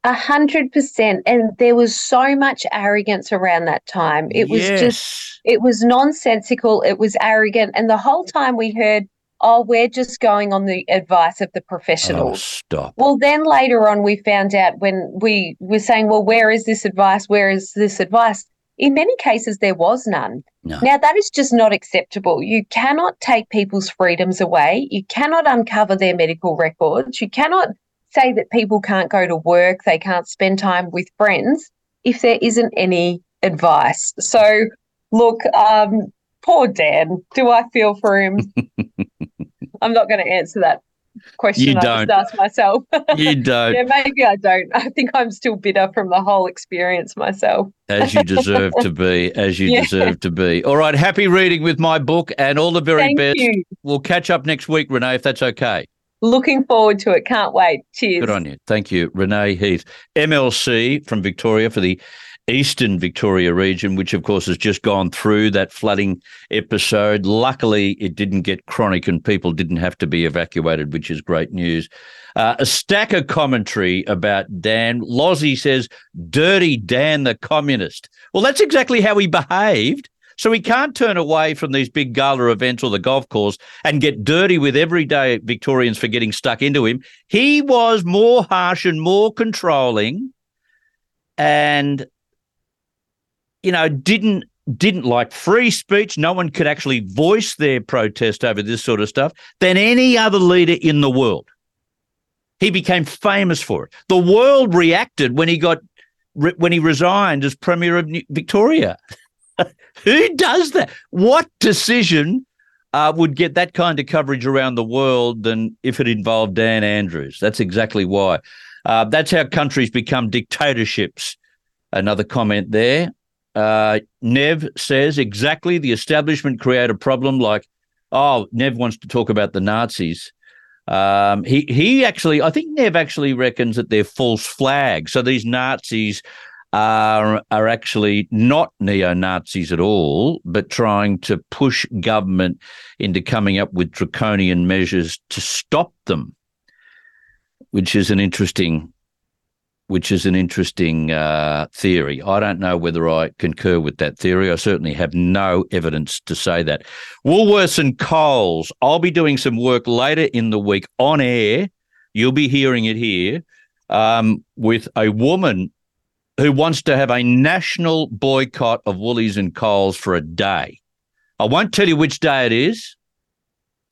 A hundred percent. And there was so much arrogance around that time. It was Yes. just, it was nonsensical. It was arrogant. And the whole time we heard, oh, we're just going on the advice of the Oh, professionals. stop. Well, then later on, we found out when we were saying, well, where is this advice? Where is this advice? In many cases, there was none. No. Now, that is just not acceptable. You cannot take people's freedoms away. You cannot uncover their medical records. You cannot say that people can't go to work, they can't spend time with friends if there isn't any advice. So, look, um, poor Dan. Do I feel for him? I'm not going to answer that question You I don't. just asked myself. You don't. yeah, maybe I don't. I think I'm still bitter from the whole experience myself. As you deserve to be, as you Yeah. deserve to be. All right, happy reading with my book and all the very Thank best. you. We'll catch up next week, Renee, if that's okay. Looking forward to it. Can't wait. Cheers. Good on you. Thank you, Renee Heath. MLC from Victoria for the Eastern Victoria region, which of course has just gone through that flooding episode. Luckily, it didn't get chronic and people didn't have to be evacuated, which is great news. Uh, a stack of commentary about Dan. Lozzie says, Dirty Dan the communist. Well, that's exactly how he behaved. So he can't turn away from these big gala events or the golf course and get dirty with everyday Victorians for getting stuck into him. He was more harsh and more controlling and you know didn't didn't like free speech. No one could actually voice their protest over this sort of stuff than any other leader in the world. He became famous for it. The world reacted when he got when he resigned as premier of victoria who does that? What decision uh, would get that kind of coverage around the world than if it involved dan andrews? That's exactly why. Uh, that's how countries become dictatorships. Another comment there. Uh, Nev says exactly the establishment create a problem like, oh, Nev wants to talk about the Nazis. Um, he he actually, I think Nev actually reckons that they're false flags. So these Nazis are are actually not neo Nazis at all, but trying to push government into coming up with draconian measures to stop them, which is an interesting which is an interesting uh, theory. I don't know whether I concur with that theory. I certainly have no evidence to say that. Woolworths and Coles, I'll be doing some work later in the week on air. You'll be hearing it here um, with a woman who wants to have a national boycott of Woolies and Coles for a day. I won't tell you which day it is,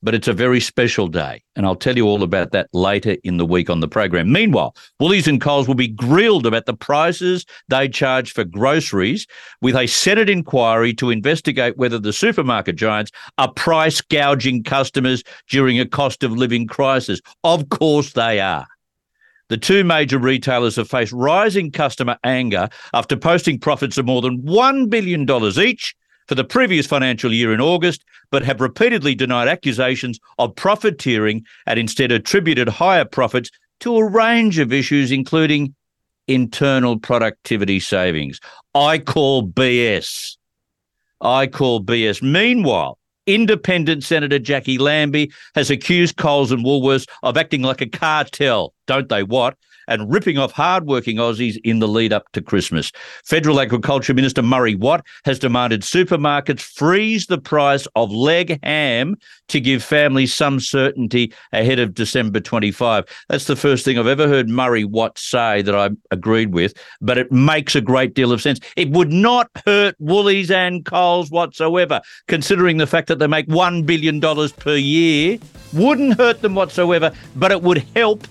but it's a very special day. And I'll tell you all about that later in the week on the program. Meanwhile, Woolies and Coles will be grilled about the prices they charge for groceries with a Senate inquiry to investigate whether the supermarket giants are price gouging customers during a cost of living crisis. Of course they are. The two major retailers have faced rising customer anger after posting profits of more than $1 billion each for the previous financial year in August, but have repeatedly denied accusations of profiteering and instead attributed higher profits to a range of issues, including internal productivity savings. I call BS. I call BS. Meanwhile, Independent Senator Jackie Lambie has accused Coles and Woolworths of acting like a cartel, don't they what? And ripping off hardworking Aussies in the lead up to Christmas. Federal Agriculture Minister Murray Watt has demanded supermarkets freeze the price of leg ham to give families some certainty ahead of December 25. That's the first thing I've ever heard Murray Watt say that I agreed with, but it makes a great deal of sense. It would not hurt Woolies and Coles whatsoever, considering the fact that they make $1 billion per year. Wouldn't hurt them whatsoever, but it would help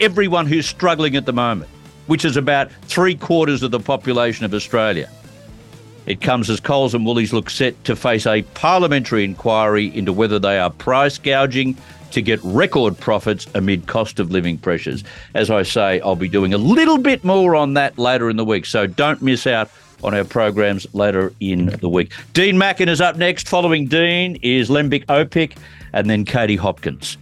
everyone who's struggling at the moment, which is about three quarters of the population of Australia. It comes as Coles and Woolies look set to face a parliamentary inquiry into whether they are price gouging to get record profits amid cost of living pressures. As I say, I'll be doing a little bit more on that later in the week, so don't miss out on our programs later in the week. Dean Mackin is up next. Following Dean is Lembit Öpik and then Katie Hopkins.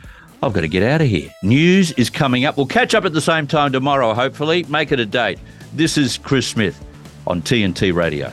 I've got to get out of here. News is coming up. We'll catch up at the same time tomorrow, hopefully. Make it a date. This is Chris Smith on TNT Radio.